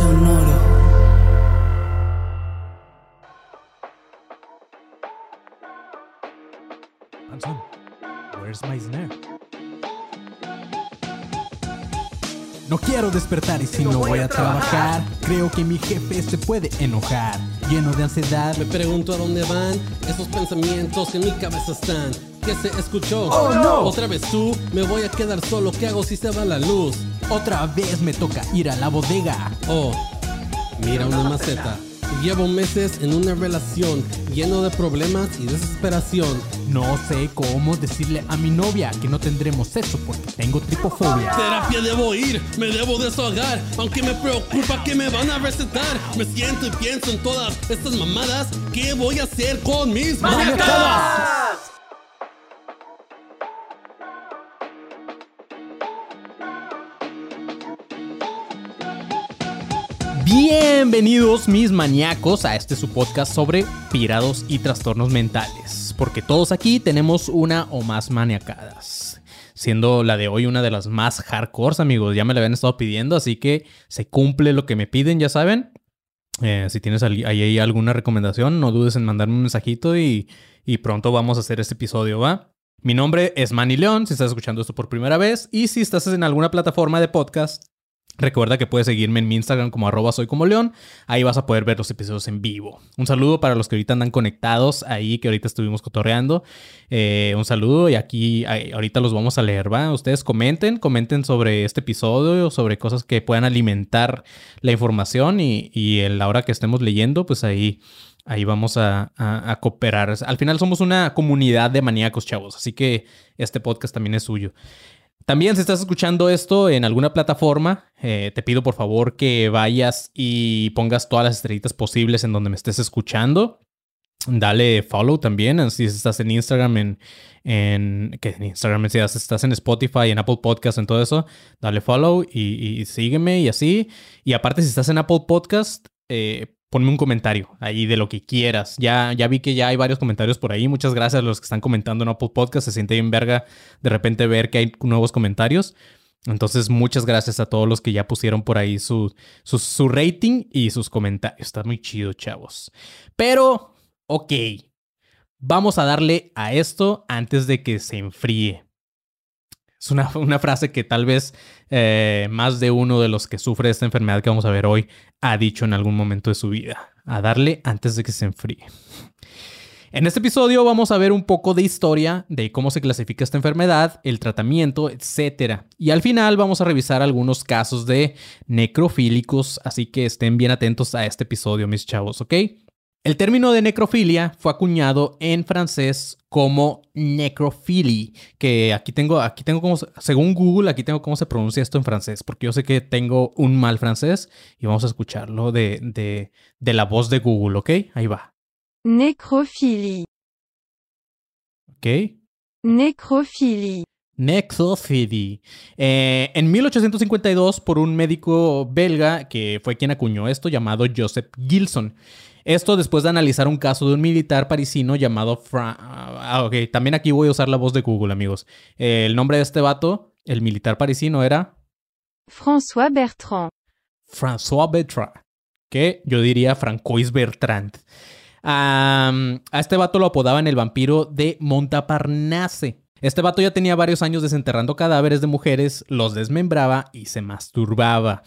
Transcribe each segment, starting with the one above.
Sonoro. Anson, where's my snare? No quiero despertar y si no voy a trabajar, creo que mi jefe se puede enojar. Lleno de ansiedad, Me pregunto a dónde van esos pensamientos que en mi cabeza están. ¿Qué se escuchó? Oh, no. Otra vez tú, me voy a quedar solo. ¿Qué hago si se va la luz? otra vez me toca ir a la bodega. Oh, mira una maceta. Llevo meses en una relación lleno de problemas y desesperación. No sé cómo decirle a mi novia que no tendremos sexo porque tengo tripofobia. Terapia debo ir, me debo desahogar, aunque me preocupa que me van a recetar. Me siento y pienso en todas estas mamadas. ¿Qué voy a hacer con mis ¡Maniacadas! Bienvenidos mis maníacos a este su podcast sobre pirados y trastornos mentales, porque todos aquí tenemos una o más maniacadas, siendo la de hoy una de las más hardcores amigos, ya me la habían estado pidiendo, así que se cumple lo que me piden, ya saben. Eh, si tienes ahí alguna recomendación, no dudes en mandarme un mensajito y, y pronto vamos a hacer este episodio, ¿va? Mi nombre es Manny León, si estás escuchando esto por primera vez, y si estás en alguna plataforma de podcast, Recuerda que puedes seguirme en mi Instagram como arroba soy como león. Ahí vas a poder ver los episodios en vivo. Un saludo para los que ahorita andan conectados ahí, que ahorita estuvimos cotorreando. Eh, un saludo y aquí ahorita los vamos a leer, ¿va? Ustedes comenten, comenten sobre este episodio, sobre cosas que puedan alimentar la información y, y en la hora que estemos leyendo, pues ahí, ahí vamos a, a- a cooperar. Al final somos una comunidad de maníacos, chavos, así que este podcast también es suyo. También si estás escuchando esto en alguna plataforma, eh, te pido por favor que vayas y pongas todas las estrellitas posibles en donde me estés escuchando. Dale follow también, si estás en Instagram, en, en, que en Instagram, si estás en Spotify, en Apple Podcast, en todo eso, dale follow y, y sígueme y así. Y aparte, si estás en Apple Podcast, eh, ponme un comentario ahí de lo que quieras. Ya, ya vi que ya hay varios comentarios por ahí. Muchas gracias a los que están comentando en Apple Podcast. Se siente bien verga de repente ver que hay nuevos comentarios. Entonces, muchas gracias a todos los que ya pusieron por ahí su, su, su rating y sus comentarios. Está muy chido, chavos. Pero, ok. Vamos a darle a esto antes de que se enfríe. Es una, una frase que tal vez eh, más de uno de los que sufre esta enfermedad que vamos a ver hoy ha dicho en algún momento de su vida. A darle antes de que se enfríe. En este episodio vamos a ver un poco de historia de cómo se clasifica esta enfermedad, el tratamiento, etc. Y al final vamos a revisar algunos casos de necrofílicos, así que estén bien atentos a este episodio, mis chavos, ¿ok? El término de necrofilia fue acuñado en francés como necrophilie, que aquí tengo, aquí tengo como, según Google, aquí tengo cómo se pronuncia esto en francés, porque yo sé que tengo un mal francés y vamos a escucharlo de, de, de la voz de Google, ¿ok? Ahí va, Nécrophilie. ¿ok? Nécrophilie. Necrophilie. Eh, en 1852, por un médico belga que fue quien acuñó esto, llamado Joseph Gilson. Esto después de analizar un caso de un militar parisino llamado Fra ah, ok, también aquí voy a usar la voz de Google, amigos. Eh, el nombre de este vato, el militar parisino, era François Bertrand. François Bertrand, que yo diría Francois Bertrand. A este vato lo apodaban el vampiro de Montparnasse. Este vato ya tenía varios años desenterrando cadáveres de mujeres, los desmembraba y se masturbaba.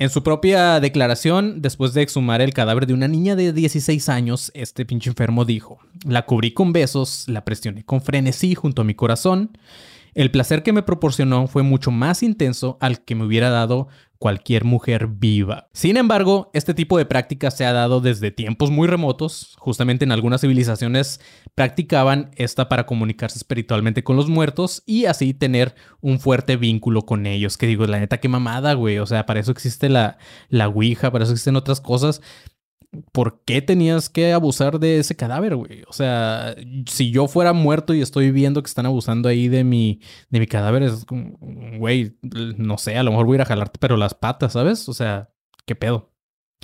En su propia declaración, después de exhumar el cadáver de una niña de 16 años, este pinche enfermo dijo, la cubrí con besos, la presioné con frenesí junto a mi corazón, El placer que me proporcionó fue mucho más intenso al que me hubiera dado cualquier mujer viva. Sin embargo, este tipo de práctica se ha dado desde tiempos muy remotos. Justamente en algunas civilizaciones practicaban esta para comunicarse espiritualmente con los muertos y así tener un fuerte vínculo con ellos. Que digo, la neta, qué mamada, güey. O sea, para eso existe la, la Ouija, para eso existen otras cosas. ¿Por qué tenías que abusar de ese cadáver, güey? O sea, si yo fuera muerto y estoy viendo que están abusando ahí de mi, de mi cadáver, es como, güey, no sé, a lo mejor voy a ir a jalarte, pero las patas, ¿sabes? O sea, ¿qué pedo?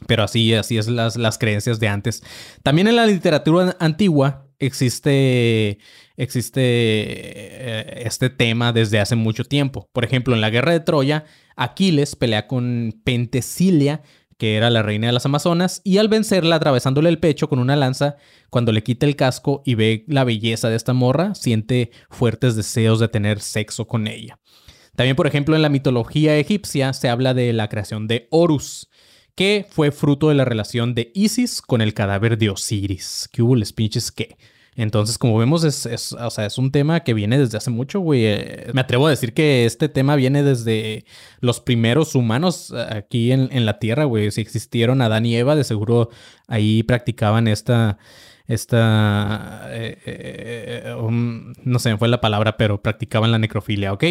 Pero así, así es las, las creencias de antes. También en la literatura antigua existe, existe eh, este tema desde hace mucho tiempo. Por ejemplo, en la guerra de Troya, Aquiles pelea con Pentesilia, que era la reina de las Amazonas, y al vencerla atravesándole el pecho con una lanza, cuando le quita el casco y ve la belleza de esta morra, siente fuertes deseos de tener sexo con ella. También, por ejemplo, en la mitología egipcia se habla de la creación de Horus, que fue fruto de la relación de Isis con el cadáver de Osiris. ¿Qué hubo les pinches qué? Entonces, como vemos, es, o sea, es un tema que viene desde hace mucho, güey. Eh, me atrevo a decir que este tema viene desde los primeros humanos eh, aquí en, la Tierra, güey. Si existieron Adán y Eva, de seguro ahí practicaban esta esta, eh, um, no sé, fue la palabra, pero practicaban la necrofilia, ¿ok?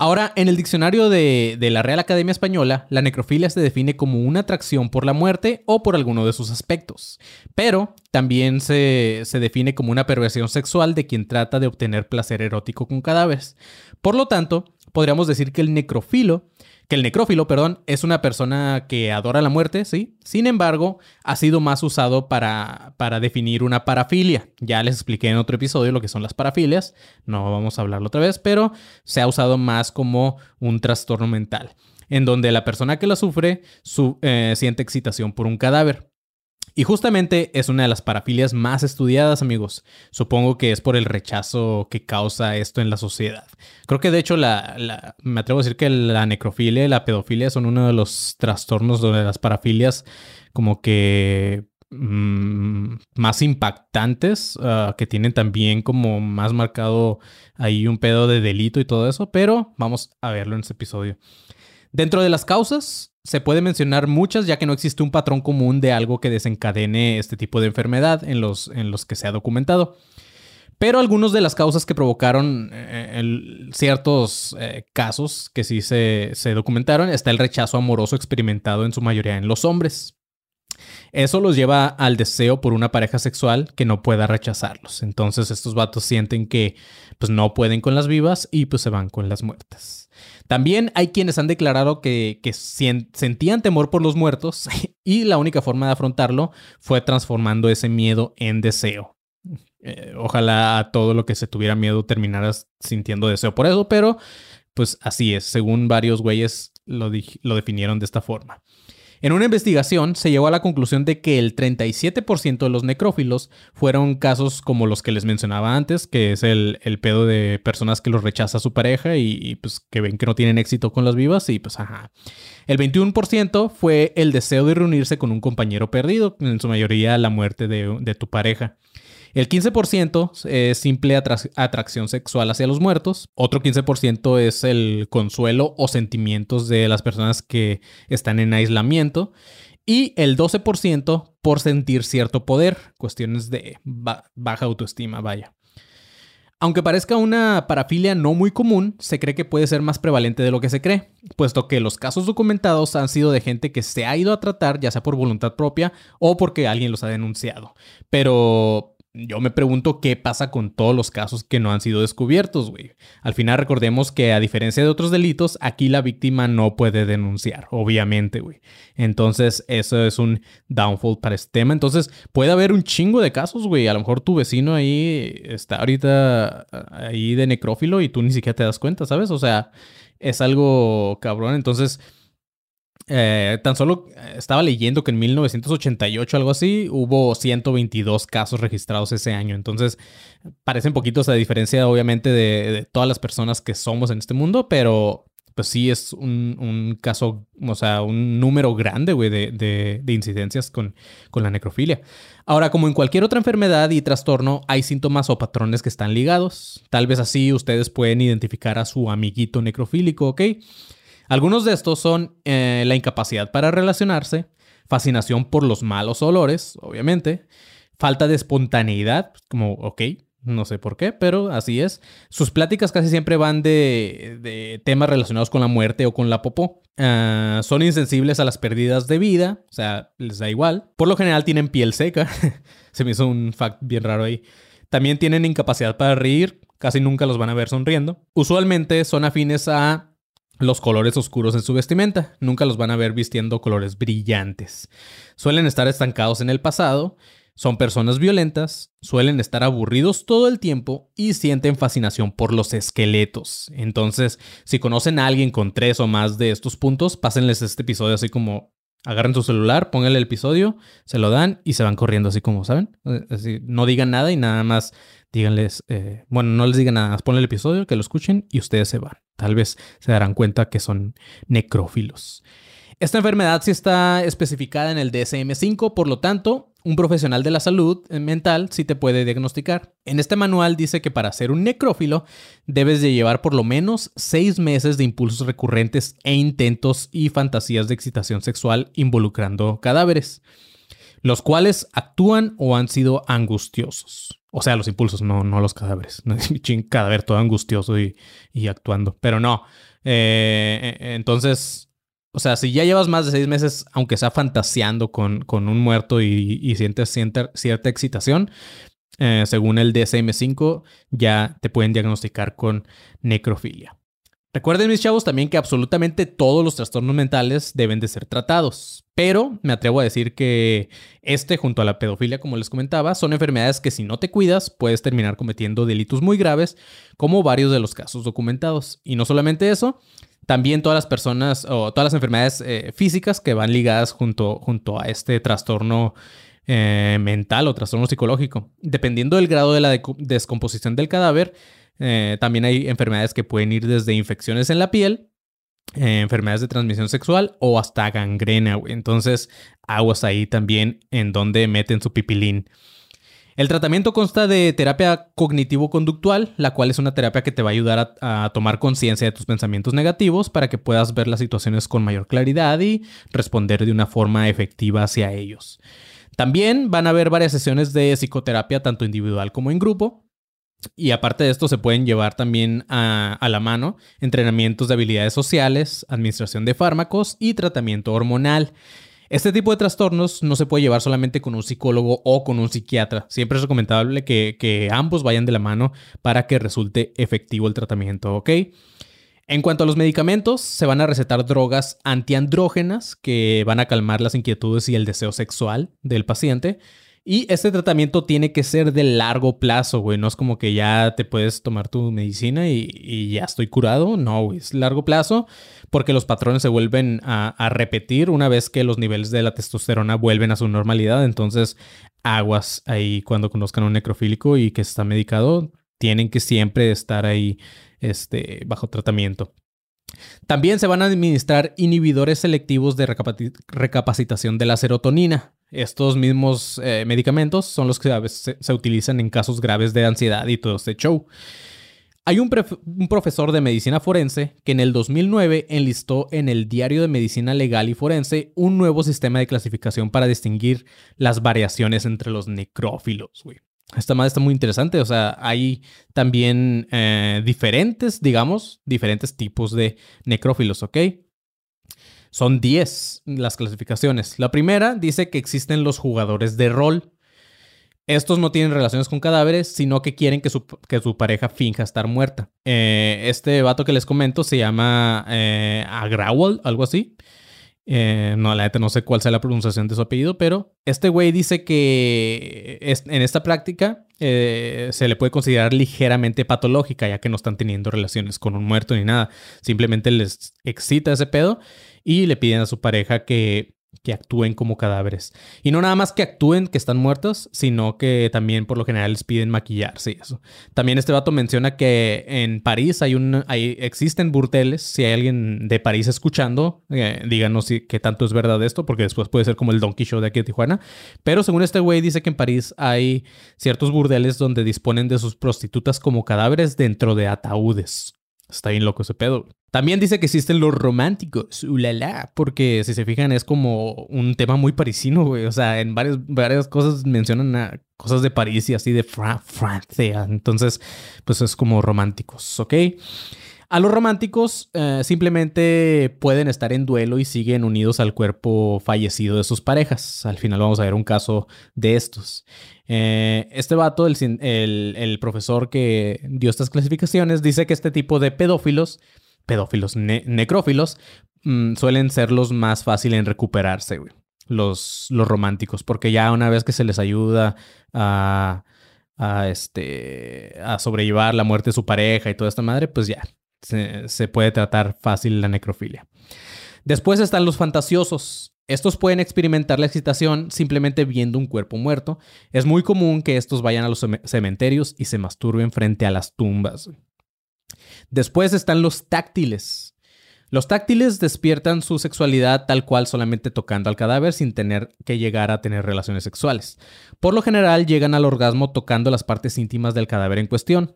Ahora, en el diccionario de, la Real Academia Española, la necrofilia se define como una atracción por la muerte o por alguno de sus aspectos, pero también se, se define como una perversión sexual de quien trata de obtener placer erótico con cadáveres. Por lo tanto, podríamos decir que el necrofilo que el necrófilo, perdón, es una persona que adora la muerte, ¿sí? Sin embargo, ha sido más usado para, para definir una parafilia. Ya les expliqué en otro episodio lo que son las parafilias, no vamos a hablarlo otra vez, pero se ha usado más como un trastorno mental, en donde la persona que la sufre eh, siente excitación por un cadáver. Y justamente es una de las parafilias más estudiadas, amigos. Supongo que es por el rechazo que causa esto en la sociedad. Creo que de hecho la, me atrevo a decir que la necrofilia y la pedofilia son uno de los trastornos de las parafilias como que mm, más impactantes, ah, que tienen también como más marcado ahí un pedo de delito y todo eso, pero vamos a verlo en este episodio. Dentro de las causas, se puede mencionar muchas ya que no existe un patrón común de algo que desencadene este tipo de enfermedad en los, en los que se ha documentado. Pero algunas de las causas que provocaron eh, ciertos eh, casos que sí se, se documentaron está el rechazo amoroso experimentado en su mayoría en los hombres. Eso los lleva al deseo por una pareja sexual que no pueda rechazarlos. Entonces estos vatos sienten que pues no pueden con las vivas y pues se van con las muertas. También hay quienes han declarado que, sentían temor por los muertos y la única forma de afrontarlo fue transformando ese miedo en deseo. Eh, ojalá a todo lo que se tuviera miedo terminaras sintiendo deseo por eso, pero pues así es, según varios güeyes lo, lo definieron de esta forma. En una investigación se llegó a la conclusión de que el 37% de los necrófilos fueron casos como los que les mencionaba antes, que es el, pedo de personas que los rechaza su pareja y, pues que ven que no tienen éxito con las vivas y pues ajá. El 21% fue el deseo de reunirse con un compañero perdido, en su mayoría la muerte de, de tu pareja. El 15% es simple atracción sexual hacia los muertos. Otro 15% es el consuelo o sentimientos de las personas que están en aislamiento. Y el 12% por sentir cierto poder, cuestiones de baja autoestima, vaya. Aunque parezca una parafilia no muy común, se cree que puede ser más prevalente de lo que se cree, puesto que los casos documentados han sido de gente que se ha ido a tratar ya sea por voluntad propia o porque alguien los ha denunciado. Pero yo me pregunto qué pasa con todos los casos que no han sido descubiertos, güey. Al final recordemos que a diferencia de otros delitos, aquí la víctima no puede denunciar, obviamente, güey. Entonces, eso es un downfall para este tema. Entonces, puede haber un chingo de casos, güey. A lo mejor tu vecino ahí está ahorita ahí de necrófilo y tú ni siquiera te das cuenta, ¿sabes? O sea, es algo cabrón. Entonces, eh, tan solo eh, estaba leyendo que en 1988, algo así, hubo 122 casos registrados ese año. Entonces, parecen poquitos a diferencia, obviamente, de, todas las personas que somos en este mundo, pero pues sí es un, caso, o sea, un número grande, güey, de, de, de, incidencias con, con la necrofilia. Ahora, como en cualquier otra enfermedad y trastorno, hay síntomas o patrones que están ligados. Tal vez así ustedes pueden identificar a su amiguito necrofílico, ¿ok? Algunos de estos son eh, la incapacidad para relacionarse, fascinación por los malos olores, obviamente, falta de espontaneidad, como, ok, no sé por qué, pero así es. Sus pláticas casi siempre van de, temas relacionados con la muerte o con la popó. Ah, son insensibles a las pérdidas de vida, o sea, les da igual. Por lo general tienen piel seca. Se me hizo un fact bien raro ahí. También tienen incapacidad para reír, casi nunca los van a ver sonriendo. Usualmente son afines a los colores oscuros en su vestimenta, nunca los van a ver vistiendo colores brillantes. Suelen estar estancados en el pasado son personas violentas, suelen estar aburridos todo el tiempo y sienten fascinación por los esqueletos. Entonces, si conocen a alguien con tres o más de estos puntos, pásenles este episodio así como agarren su celular, pónganle el episodio, se lo dan y se van corriendo así como, ¿saben? Así, no digan nada y nada más díganles, eh, bueno, no les digan nada ponle el episodio, que lo escuchen y ustedes se van. Tal vez se darán cuenta que son necrófilos. Esta enfermedad sí está especificada en el DSM-5, por lo tanto, un profesional de la salud mental sí te puede diagnosticar. En este manual dice que para ser un necrófilo debes de llevar por lo menos seis meses de impulsos recurrentes e intentos y fantasías de excitación sexual involucrando cadáveres, los cuales actúan o han sido angustiosos. O sea, los impulsos, no, no los cadáveres. Un cadáver todo angustioso y, actuando. Pero no. Eh, e, entonces, o sea, si ya llevas más de seis meses, aunque sea fantaseando con, con un muerto y, sientes, cierta excitación, eh, según el DSM-5, ya te pueden diagnosticar con necrofilia. Recuerden, mis chavos, también que absolutamente todos los trastornos mentales deben de ser tratados. Pero me atrevo a decir que este, junto a la pedofilia, como les comentaba, son enfermedades que si no te cuidas, puedes terminar cometiendo delitos muy graves, como varios de los casos documentados. Y no solamente eso, también todas las personas o todas las enfermedades eh, físicas que van ligadas junto, junto a este trastorno eh, mental o trastorno psicológico. Dependiendo del grado de la descomposición del cadáver, eh, también hay enfermedades que pueden ir desde infecciones en la piel, enfermedades de transmisión sexual o hasta gangrena. Entonces, aguas ahí también en donde meten su pipilín. El tratamiento consta de terapia cognitivo-conductual, la cual es una terapia que te va a ayudar a, tomar conciencia de tus pensamientos negativos para que puedas ver las situaciones con mayor claridad y responder de una forma efectiva hacia ellos. También van a haber varias sesiones de psicoterapia, tanto individual como en grupo. Y aparte de esto, se pueden llevar también a, a, la mano entrenamientos de habilidades sociales, administración de fármacos y tratamiento hormonal. Este tipo de trastornos no se puede llevar solamente con un psicólogo o con un psiquiatra. Siempre es recomendable que, ambos vayan de la mano para que resulte efectivo el tratamiento. En cuanto a los medicamentos, se van a recetar drogas antiandrógenas que van a calmar las inquietudes y el deseo sexual del paciente. Y este tratamiento tiene que ser de largo plazo, güey. No es como que ya te puedes tomar tu medicina y, ya estoy curado. No, güey. Es largo plazo porque los patrones se vuelven a, repetir una vez que los niveles de la testosterona vuelven a su normalidad. Entonces, aguas ahí cuando conozcan a un necrofílico y que está medicado, tienen que siempre estar ahí este, bajo tratamiento. También se van a administrar inhibidores selectivos de recapacitación de la serotonina. Estos mismos eh, medicamentos son los que a veces se, utilizan en casos graves de ansiedad y todo este show. Hay un, profesor de medicina forense que en el 2009 enlistó en el Diario de Medicina Legal y Forense un nuevo sistema de clasificación para distinguir las variaciones entre los necrófilos. Esta madre está muy interesante, o sea, hay también eh, diferentes, digamos, diferentes tipos de necrófilos, ¿ok? Son 10 las clasificaciones. La primera dice que existen los jugadores de rol. Estos no tienen relaciones con cadáveres, sino que quieren que su, que su pareja finja estar muerta. Eh, este vato que les comento se llama eh, Agrawal, algo así. Eh, no, la neta no sé cuál sea la pronunciación de su apellido, pero este güey dice que en esta práctica se le puede considerar ligeramente patológica, ya que no están teniendo relaciones con un muerto ni nada. Simplemente les excita ese pedo y le piden a su pareja que que actúen como cadáveres. Y no nada más que actúen que están muertos, sino que también por lo general les piden maquillarse y eso. También este vato menciona que en París hay un, hay, existen burdeles. Si hay alguien de París escuchando, eh, díganos si, qué tanto es verdad esto, porque después puede ser como el Donkey Show de aquí de Tijuana. Pero según este güey dice que en París hay ciertos burdeles donde disponen de sus prostitutas como cadáveres dentro de ataúdes. Está bien loco ese pedo. También dice que existen los románticos, ulala, porque si se fijan es como un tema muy parisino, güey. O sea, en varias, varias cosas mencionan cosas de París y así de Francia. Entonces, pues es como románticos, ¿ok? A los románticos eh, simplemente pueden estar en duelo y siguen unidos al cuerpo fallecido de sus parejas. Al final vamos a ver un caso de estos. Eh, este vato, el, profesor que dio estas clasificaciones, dice que este tipo de pedófilos pedófilos necrófilos mm, suelen ser los más fáciles en recuperarse, Los, los románticos, porque ya una vez que se les ayuda a, a, este, a sobrellevar la muerte de su pareja y toda esta madre, pues ya se, puede tratar fácil la necrofilia. Después están los fantasiosos. Estos pueden experimentar la excitación simplemente viendo un cuerpo muerto. Es muy común que estos vayan a los cementerios y se masturben frente a las tumbas. Después están los táctiles. Los táctiles despiertan su sexualidad tal cual solamente tocando al cadáver sin tener que llegar a tener relaciones sexuales. Por lo general llegan al orgasmo tocando las partes íntimas del cadáver en cuestión.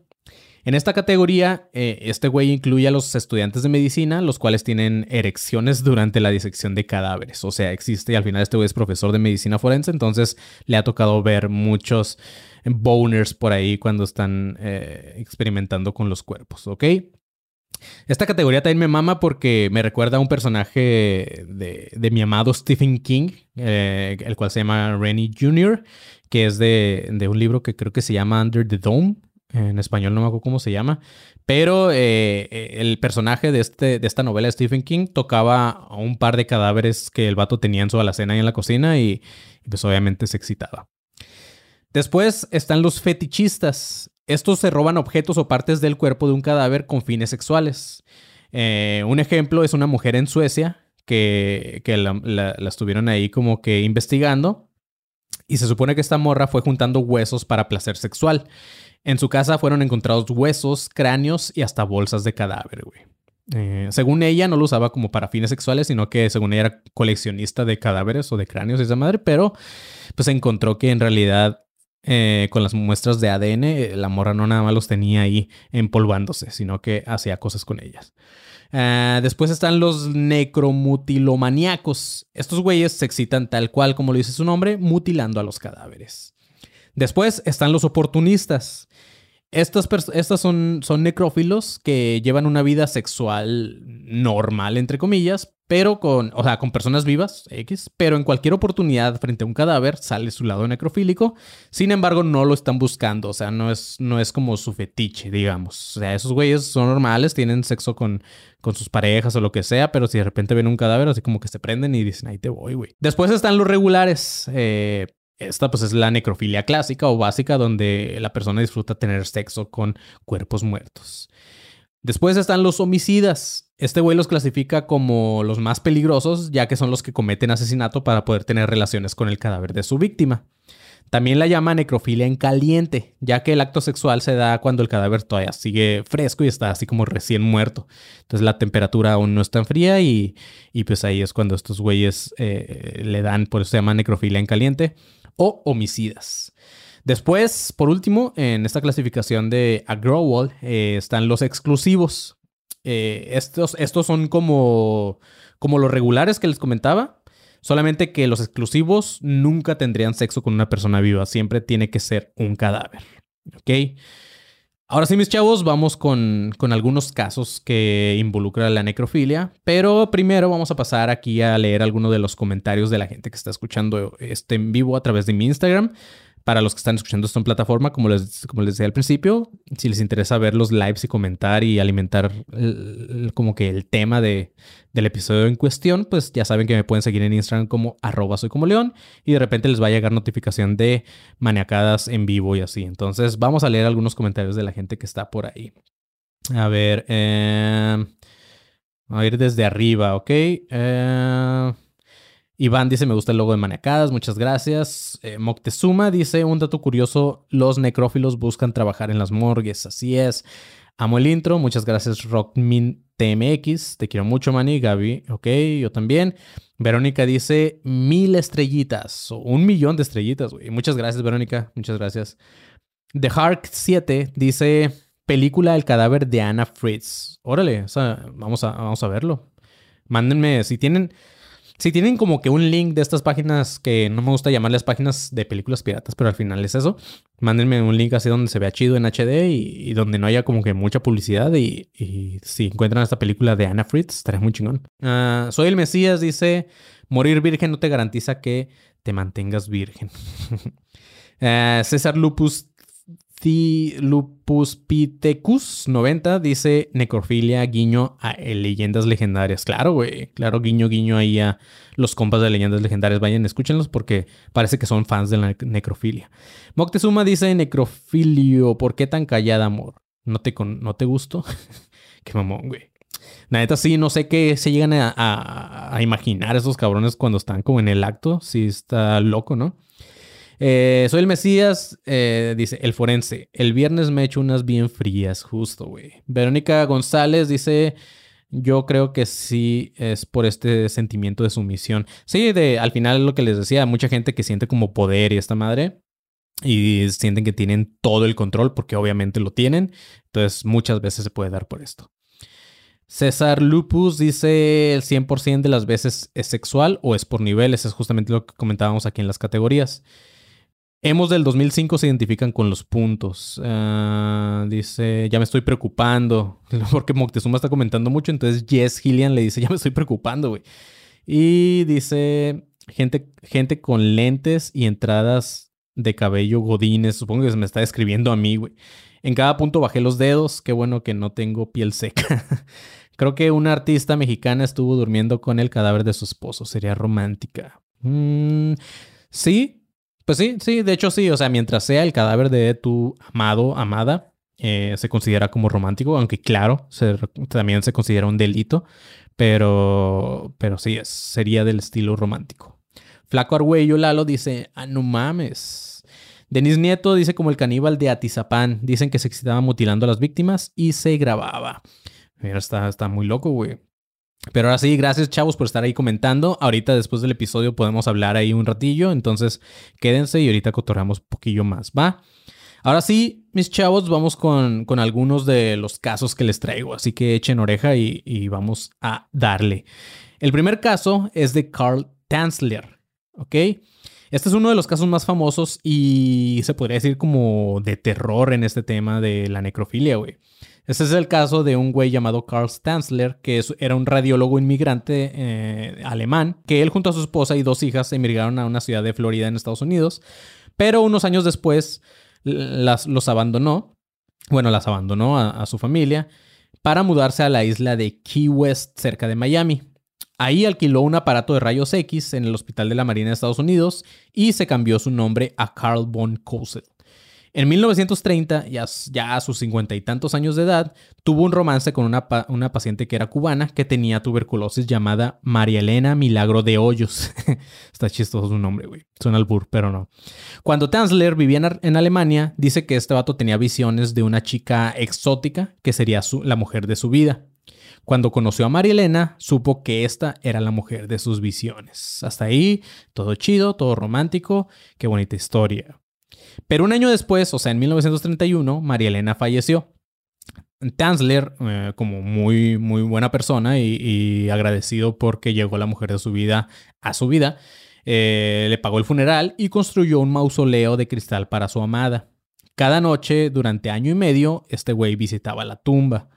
En esta categoría, eh, este güey incluye a los estudiantes de medicina, los cuales tienen erecciones durante la disección de cadáveres. O sea, existe, y al final este güey es profesor de medicina forense, entonces le ha tocado ver muchos boners por ahí cuando están eh, experimentando con los cuerpos, ¿ok? Esta categoría también me mama porque me recuerda a un personaje de, mi amado Stephen King, eh, el cual se llama Rennie Jr., que es de, un libro que creo que se llama Under the Dome. En español no me acuerdo cómo se llama. Pero eh, el personaje de, este, de esta novela de Stephen King tocaba a un par de cadáveres que el vato tenía en su alacena y en la cocina y pues obviamente se excitaba. Después están los fetichistas. Estos se roban objetos o partes del cuerpo de un cadáver con fines sexuales. Eh, un ejemplo es una mujer en Suecia que, la, estuvieron ahí como que investigando y se supone que esta morra fue juntando huesos para placer sexual. En su casa fueron encontrados huesos, cráneos y hasta bolsas de cadáver, güey. Eh, según ella, no lo usaba como para fines sexuales, sino que según ella era coleccionista de cadáveres o de cráneos y esa madre, pero pues encontró que en realidad eh, con las muestras de ADN, eh, la morra no nada más los tenía ahí empolvándose, sino que hacía cosas con ellas. Ah, después están los necromutilomaníacos. Estos güeyes se excitan tal cual como lo dice su nombre, mutilando a los cadáveres. Después están los oportunistas. Estos, son, son necrófilos que llevan una vida sexual normal, entre comillas, pero con, o sea, con personas vivas, X, pero en cualquier oportunidad frente a un cadáver sale su lado necrofílico. Sin embargo, no lo están buscando, o sea, no es, no es como su fetiche, digamos. O sea, esos güeyes son normales, tienen sexo con, con sus parejas o lo que sea, pero si de repente ven un cadáver, así como que se prenden y dicen, ahí te voy, güey. Después están los regulares, eh, esta pues es la necrofilia clásica o básica donde la persona disfruta tener sexo con cuerpos muertos. Después están los homicidas. Este güey los clasifica como los más peligrosos ya que son los que cometen asesinato para poder tener relaciones con el cadáver de su víctima. También la llama necrofilia en caliente, ya que el acto sexual se da cuando el cadáver todavía sigue fresco y está así como recién muerto. Entonces la temperatura aún no está tan fría y, pues ahí es cuando estos güeyes eh, le dan, por eso se llama necrofilia en caliente o homicidas. Después, por último, en esta clasificación de Agrowall eh, están los exclusivos. Eh, estos, estos son como, como los regulares que les comentaba, solamente que los exclusivos nunca tendrían sexo con una persona viva, siempre tiene que ser un cadáver. ¿Ok? Ahora sí, mis chavos, vamos con, con, algunos casos que involucran la necrofilia, pero primero vamos a pasar aquí a leer algunos de los comentarios de la gente que está escuchando este en vivo a través de mi Instagram. Para los que están escuchando esto en plataforma, como les, como les decía al principio, si les interesa ver los lives y comentar y alimentar como que el tema de, del episodio en cuestión, pues ya saben que me pueden seguir en Instagram como arroba soy como león y de repente les va a llegar notificación de maniacadas en vivo y así. Entonces vamos a leer algunos comentarios de la gente que está por ahí. A ver, eh, a ir desde arriba, ¿ok? Eh, Iván dice, me gusta el logo de Maniacadas, muchas gracias. Eh, Moctezuma dice, un dato curioso, los necrófilos buscan trabajar en las morgues, así es. Amo el intro, muchas gracias Rockmin TMX, te quiero mucho, Manny, Gaby, ok, yo también. Verónica dice mil estrellitas, o un millón de estrellitas, güey. Muchas gracias, Verónica, muchas gracias. The Hark 7 dice película El cadáver de Anna Fritz. Órale, vamos, a, vamos a verlo. Mándenme, si tienen, si tienen como que un link de estas páginas que no me gusta llamarles páginas de películas piratas, pero al final es eso, mándenme un link así donde se vea chido en HD y, donde no haya como que mucha publicidad. Y, si encuentran esta película de Anna Fritz, estaré muy chingón. Ah, soy el Mesías, dice: Morir virgen no te garantiza que te mantengas virgen. Ah, César Lupus Lupus Pitecus 90 dice necrofilia, guiño a leyendas legendarias. Claro, güey. Claro, guiño, guiño ahí a los compas de leyendas legendarias. Vayan, escúchenlos porque parece que son fans de la necrofilia. Moctezuma dice necrofilio, ¿por qué tan callada, amor? ¿No te, con ¿no te gustó? qué mamón, güey. La neta sí, no sé qué se llegan a, imaginar esos cabrones cuando están como en el acto. Sí está loco, ¿no? Eh, soy el Mesías, eh, dice el forense. El viernes me he hecho unas bien frías, justo, güey. Verónica González dice, yo creo que sí es por este sentimiento de sumisión. Sí, de, al final lo que les decía, mucha gente que siente como poder y esta madre. Y sienten que tienen todo el control porque obviamente lo tienen. Entonces muchas veces se puede dar por esto. César Lupus dice el 100% de las veces es sexual o es por niveles. Es justamente lo que comentábamos aquí en las categorías. Hemos del 2005 se identifican con los puntos. Ah, dice, ya me estoy preocupando. Porque Moctezuma está comentando mucho. Entonces Jess Gillian le dice, ya me estoy preocupando, güey. Y dice, gente, gente con lentes y entradas de cabello godines. Supongo que se me está escribiendo a mí, güey. En cada punto bajé los dedos. Qué bueno que no tengo piel seca. Creo que una artista mexicana estuvo durmiendo con el cadáver de su esposo. Sería romántica. Mm, sí, pues sí, sí, de hecho sí, o sea, mientras sea el cadáver de tu amado, amada, eh, se considera como romántico, aunque claro, también se considera un delito, pero, pero sí, sería del estilo romántico. Flaco Argüello Lalo dice, ah, no mames. Denis Nieto dice como el caníbal de Atizapán, dicen que se excitaba mutilando a las víctimas y se grababa. Mira, está, está muy loco, güey. Pero ahora sí, gracias chavos por estar ahí comentando. Ahorita después del episodio podemos hablar ahí un ratillo, entonces quédense y ahorita cotorreamos un poquillo más, ¿va? Ahora sí, mis chavos, vamos con, con algunos de los casos que les traigo, así que echen oreja y, y vamos a darle. El primer caso es de Carl Tanzler, ¿ok? Este es uno de los casos más famosos y se podría decir como de terror en este tema de la necrofilia, güey. Este es el caso de un güey llamado Karl Stanzler, que era un radiólogo inmigrante eh, alemán, que él junto a su esposa y dos hijas emigraron a una ciudad de Florida en Estados Unidos, pero unos años después las, los abandonó, bueno, las abandonó a, su familia para mudarse a la isla de Key West, cerca de Miami. Ahí alquiló un aparato de rayos X en el Hospital de la Marina de Estados Unidos y se cambió su nombre a Carl von Kossel. En 1930, ya, a sus cincuenta y tantos años de edad, tuvo un romance con una, una, paciente que era cubana que tenía tuberculosis llamada María Elena Milagro de Hoyos. Está chistoso su nombre, güey. Suena al bur, pero no. Cuando Tanzler vivía en, Alemania, dice que este vato tenía visiones de una chica exótica que sería la mujer de su vida. Cuando conoció a María Elena, supo que esta era la mujer de sus visiones. Hasta ahí, todo chido, todo romántico, qué bonita historia. Pero un año después, o sea, en 1931, María Elena falleció. Tanzler, eh, como muy, muy buena persona y, agradecido porque llegó la mujer de su vida a su vida, eh, le pagó el funeral y construyó un mausoleo de cristal para su amada. Cada noche, durante año y medio, este güey visitaba la tumba.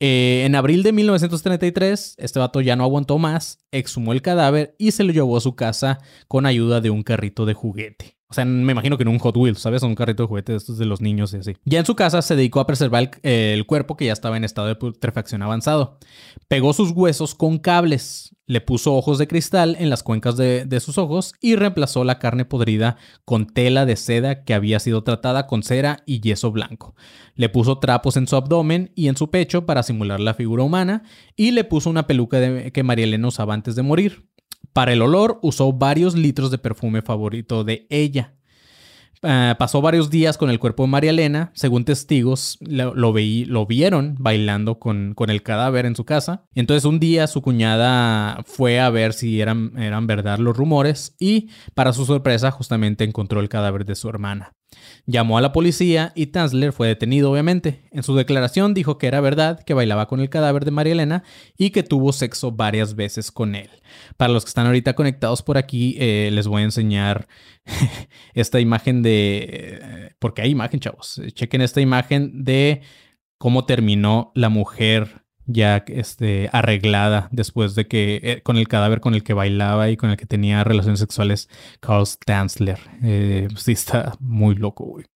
Eh, en abril de 1933, este vato ya no aguantó más, exhumó el cadáver y se lo llevó a su casa con ayuda de un carrito de juguete. O sea, me imagino que en un Hot Wheels, ¿sabes? Un carrito de juguete de estos de los niños y así. Ya en su casa se dedicó a preservar el, cuerpo que ya estaba en estado de putrefacción avanzado. Pegó sus huesos con cables, le puso ojos de cristal en las cuencas de, de sus ojos y reemplazó la carne podrida con tela de seda que había sido tratada con cera y yeso blanco. Le puso trapos en su abdomen y en su pecho para simular la figura humana y le puso una peluca de, que María Elena usaba antes de morir. Para el olor usó varios litros de perfume favorito de ella. Uh, pasó varios días con el cuerpo de María Elena. Según testigos, lo, lo, vieron bailando con, con, el cadáver en su casa. Entonces un día su cuñada fue a ver si eran, eran verdad los rumores y para su sorpresa justamente encontró el cadáver de su hermana. Llamó a la policía y Tanzler fue detenido, obviamente. En su declaración dijo que era verdad que bailaba con el cadáver de María Elena y que tuvo sexo varias veces con él. Para los que están ahorita conectados por aquí, eh, les voy a enseñar esta imagen de... Eh, porque hay imagen, chavos. Chequen esta imagen de cómo terminó la mujer ya este, arreglada después de que eh, con el cadáver con el que bailaba y con el que tenía relaciones sexuales Carl Stanzler. Eh, sí, está muy loco, güey.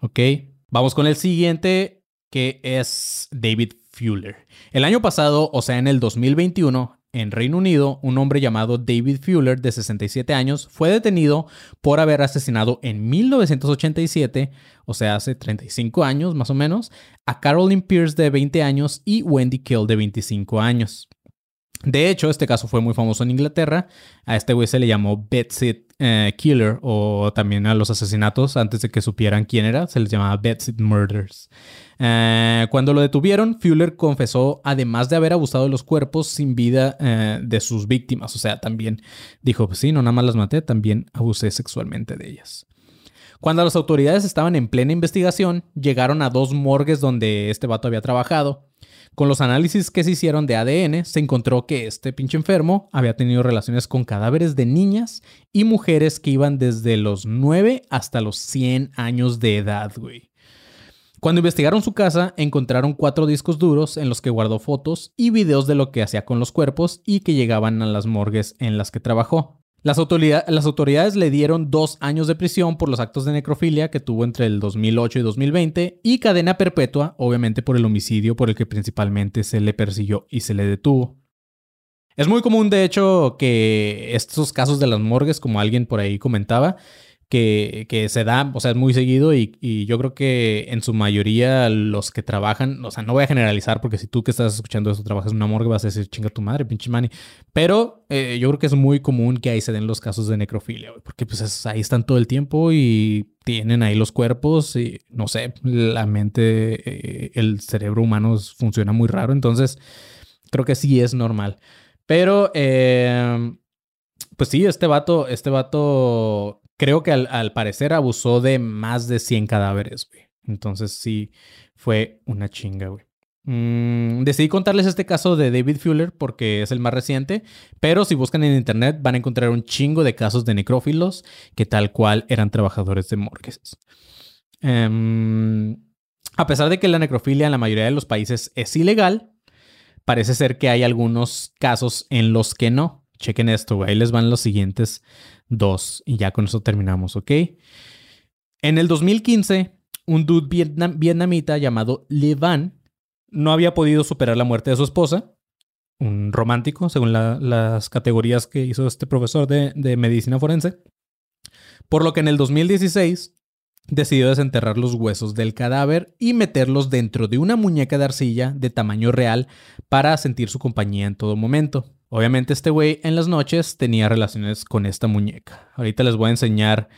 Ok, vamos con el siguiente que es David Fuller. El año pasado, o sea, en el 2021, en Reino Unido, un hombre llamado David Fuller, de 67 años, fue detenido por haber asesinado en 1987, o sea, hace 35 años más o menos, a Carolyn Pierce de 20 años y Wendy Kill de 25 años. De hecho, este caso fue muy famoso en Inglaterra. A este güey se le llamó Betsy eh, Killer o también a los asesinatos antes de que supieran quién era, se les llamaba Betsy Murders. Eh, cuando lo detuvieron, Fuller confesó, además de haber abusado de los cuerpos sin vida eh, de sus víctimas, o sea, también dijo, pues sí, no nada más las maté, también abusé sexualmente de ellas. Cuando las autoridades estaban en plena investigación, llegaron a dos morgues donde este vato había trabajado. Con los análisis que se hicieron de ADN, se encontró que este pinche enfermo había tenido relaciones con cadáveres de niñas y mujeres que iban desde los 9 hasta los 100 años de edad, güey. Cuando investigaron su casa, encontraron cuatro discos duros en los que guardó fotos y videos de lo que hacía con los cuerpos y que llegaban a las morgues en las que trabajó. Las, autoridades le dieron dos años de prisión por los actos de necrofilia que tuvo entre el 2008 y 2020 y cadena perpetua, obviamente por el homicidio por el que principalmente se le persiguió y se le detuvo. Es muy común, de hecho, que estos casos de las morgues, como alguien por ahí comentaba, que, se da, o sea, es muy seguido y, yo creo que en su mayoría los que trabajan, o sea, no voy a generalizar porque si tú que estás escuchando esto trabajas en una morgue vas a decir chinga tu madre, pinche mani, pero eh, yo creo que es muy común que ahí se den los casos de necrofilia, porque pues ahí están todo el tiempo y tienen ahí los cuerpos y no sé, la mente, eh, el cerebro humano funciona muy raro, entonces creo que sí es normal. Pero, eh, pues sí, este vato, este vato creo que al, parecer abusó de más de 100 cadáveres, güey. Entonces sí, fue una chinga, güey. Mm, decidí contarles este caso de David Fuller porque es el más reciente, pero si buscan en internet van a encontrar un chingo de casos de necrófilos que tal cual eran trabajadores de morgues. Em, a pesar de que la necrofilia en la mayoría de los países es ilegal, parece ser que hay algunos casos en los que no. Chequen esto, güey. Ahí les van los siguientes dos y ya con eso terminamos, ¿ok? En el 2015, un dude vietnamita llamado Levan no había podido superar la muerte de su esposa, un romántico, según las categorías que hizo este profesor de medicina forense, por lo que en el 2016 decidió desenterrar los huesos del cadáver y meterlos dentro de una muñeca de arcilla de tamaño real para sentir su compañía en todo momento. Obviamente este güey en las noches tenía relaciones con esta muñeca. Ahorita les voy a enseñar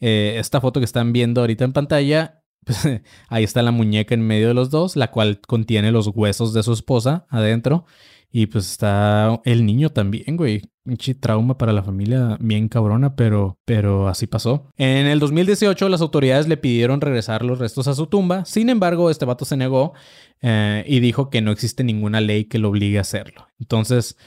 eh, esta foto que están viendo ahorita en pantalla. Pues, ahí está la muñeca en medio de los dos, la cual contiene los huesos de su esposa adentro. Y pues está el niño también, güey. Un trauma para la familia bien cabrona, pero, pero así pasó. En el 2018 las autoridades le pidieron regresar los restos a su tumba. Sin embargo, este vato se negó eh, y dijo que no existe ninguna ley que lo obligue a hacerlo. Entonces,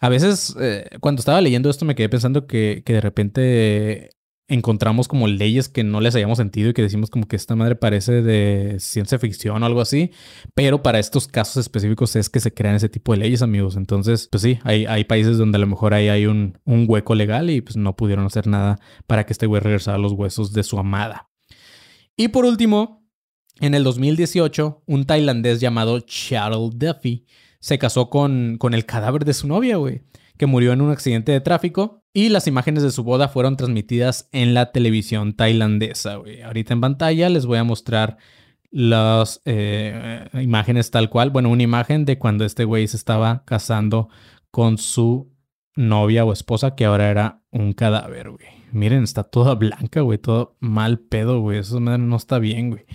a veces, eh, cuando estaba leyendo esto, me quedé pensando que, de repente encontramos como leyes que no les hayamos sentido y que decimos como que esta madre parece de ciencia ficción o algo así, pero para estos casos específicos es que se crean ese tipo de leyes, amigos. Entonces, pues sí, hay, hay países donde a lo mejor ahí hay un, un hueco legal y pues no pudieron hacer nada para que este güey regresara los huesos de su amada. Y por último, en el 2018, un tailandés llamado Charles Duffy se casó con, con el cadáver de su novia, güey, que murió en un accidente de tráfico. Y las imágenes de su boda fueron transmitidas en la televisión tailandesa, güey. Ahorita en pantalla les voy a mostrar las eh, imágenes tal cual. Bueno, una imagen de cuando este güey se estaba casando con su novia o esposa que ahora era un cadáver, güey. Miren, está toda blanca, güey, todo mal pedo, güey. Eso no está bien, güey.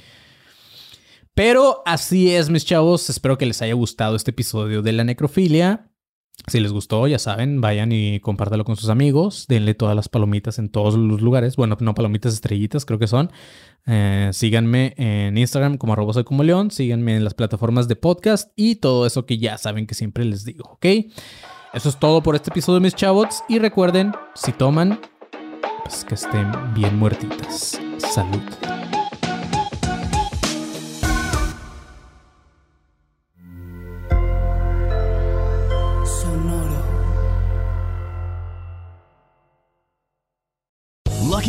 Pero así es, mis chavos. Espero que les haya gustado este episodio de la necrofilia. Si les gustó, ya saben, vayan y compártalo con sus amigos. Denle todas las palomitas en todos los lugares. Bueno, no palomitas estrellitas, creo que son. Eh, síganme en Instagram como arroba como león. Síganme en las plataformas de podcast y todo eso que ya saben que siempre les digo, ¿ok? Eso es todo por este episodio, mis chavos. Y recuerden, si toman, pues que estén bien muertitas. Salud.